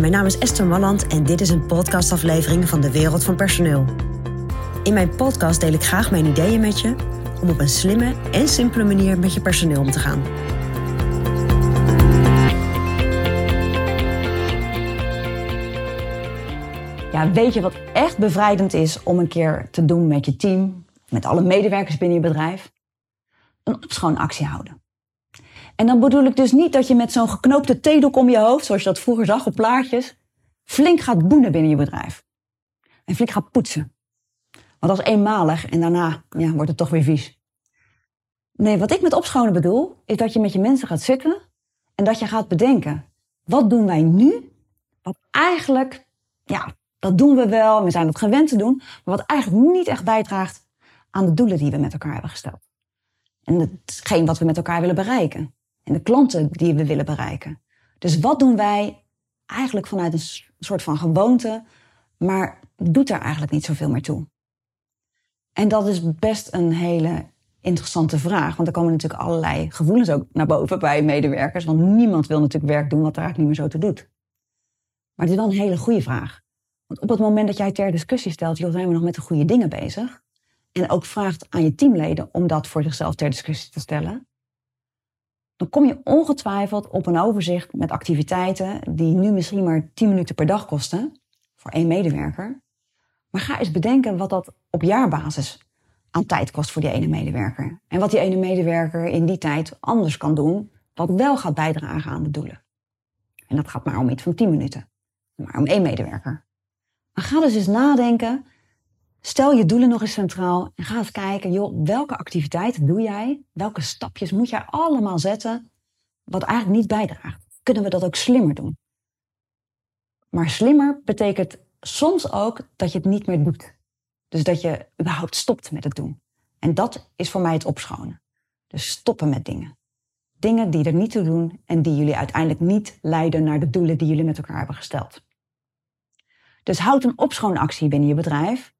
Mijn naam is Esther Malland en dit is een podcastaflevering van de Wereld van Personeel. In mijn podcast deel ik graag mijn ideeën met je om op een slimme en simpele manier met je personeel om te gaan. Ja, weet je wat echt bevrijdend is om een keer te doen met je team, met alle medewerkers binnen je bedrijf? Een opschoonactie houden. En dan bedoel ik dus niet dat je met zo'n geknoopte theedoek om je hoofd, zoals je dat vroeger zag op plaatjes, flink gaat boenen binnen je bedrijf. En flink gaat poetsen. Want dat is eenmalig en daarna ja, wordt het toch weer vies. Nee, wat ik met opschonen bedoel, is dat je met je mensen gaat zitten en dat je gaat bedenken, wat doen wij nu? Wat eigenlijk, ja, dat doen we wel, we zijn het gewend te doen, maar wat eigenlijk niet echt bijdraagt aan de doelen die we met elkaar hebben gesteld. En hetgeen wat we met elkaar willen bereiken. En de klanten die we willen bereiken. Dus wat doen wij eigenlijk vanuit een soort van gewoonte, maar doet er eigenlijk niet zoveel meer toe? En dat is best een hele interessante vraag, want er komen natuurlijk allerlei gevoelens ook naar boven bij medewerkers, want niemand wil natuurlijk werk doen wat er eigenlijk niet meer zo te doet. Maar het is wel een hele goede vraag. Want op het moment dat jij ter discussie stelt, joh, zijn we nog met de goede dingen bezig? En ook vraagt aan je teamleden om dat voor zichzelf ter discussie te stellen, dan kom je ongetwijfeld op een overzicht met activiteiten die nu misschien maar 10 minuten per dag kosten voor één medewerker. Maar ga eens bedenken wat dat op jaarbasis aan tijd kost voor die ene medewerker. En wat die ene medewerker in die tijd anders kan doen, wat wel gaat bijdragen aan de doelen. En dat gaat maar om iets van 10 minuten. Maar om één medewerker. Maar ga dus eens nadenken. Stel je doelen nog eens centraal en ga eens kijken, joh, welke activiteiten doe jij? Welke stapjes moet jij allemaal zetten wat eigenlijk niet bijdraagt? Kunnen we dat ook slimmer doen? Maar slimmer betekent soms ook dat je het niet meer doet. Dus dat je überhaupt stopt met het doen. En dat is voor mij het opschonen. Dus stoppen met dingen. Dingen die er niet toe doen en die jullie uiteindelijk niet leiden naar de doelen die jullie met elkaar hebben gesteld. Dus houd een opschoonactie binnen je bedrijf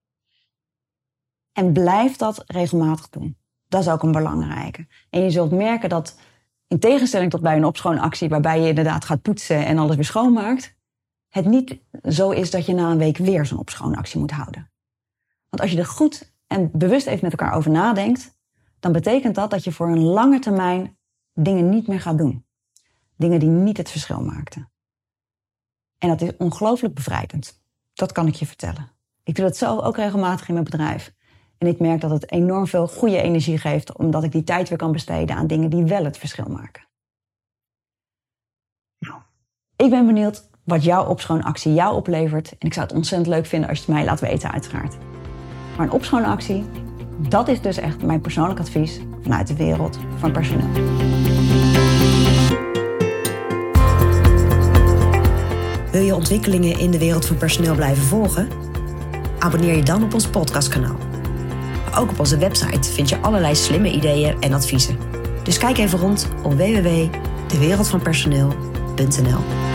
en blijf dat regelmatig doen. Dat is ook een belangrijke. En je zult merken dat in tegenstelling tot bij een opschoonactie waarbij je inderdaad gaat poetsen en alles weer schoonmaakt, het niet zo is dat je na een week weer zo'n opschoonactie moet houden. Want als je er goed en bewust even met elkaar over nadenkt, dan betekent dat dat je voor een lange termijn dingen niet meer gaat doen. Dingen die niet het verschil maakten. En dat is ongelooflijk bevrijdend. Dat kan ik je vertellen. Ik doe dat zelf ook regelmatig in mijn bedrijf. En ik merk dat het enorm veel goede energie geeft, omdat ik die tijd weer kan besteden aan dingen die wel het verschil maken. Nou, ik ben benieuwd wat jouw opschoonactie jou oplevert. En ik zou het ontzettend leuk vinden als je het mij laat weten, uiteraard. Maar een opschoonactie, dat is dus echt mijn persoonlijk advies vanuit de wereld van personeel. Wil je ontwikkelingen in de wereld van personeel blijven volgen? Abonneer je dan op ons podcastkanaal. Ook op onze website vind je allerlei slimme ideeën en adviezen. Dus kijk even rond op www.dewereldvanpersoneel.nl.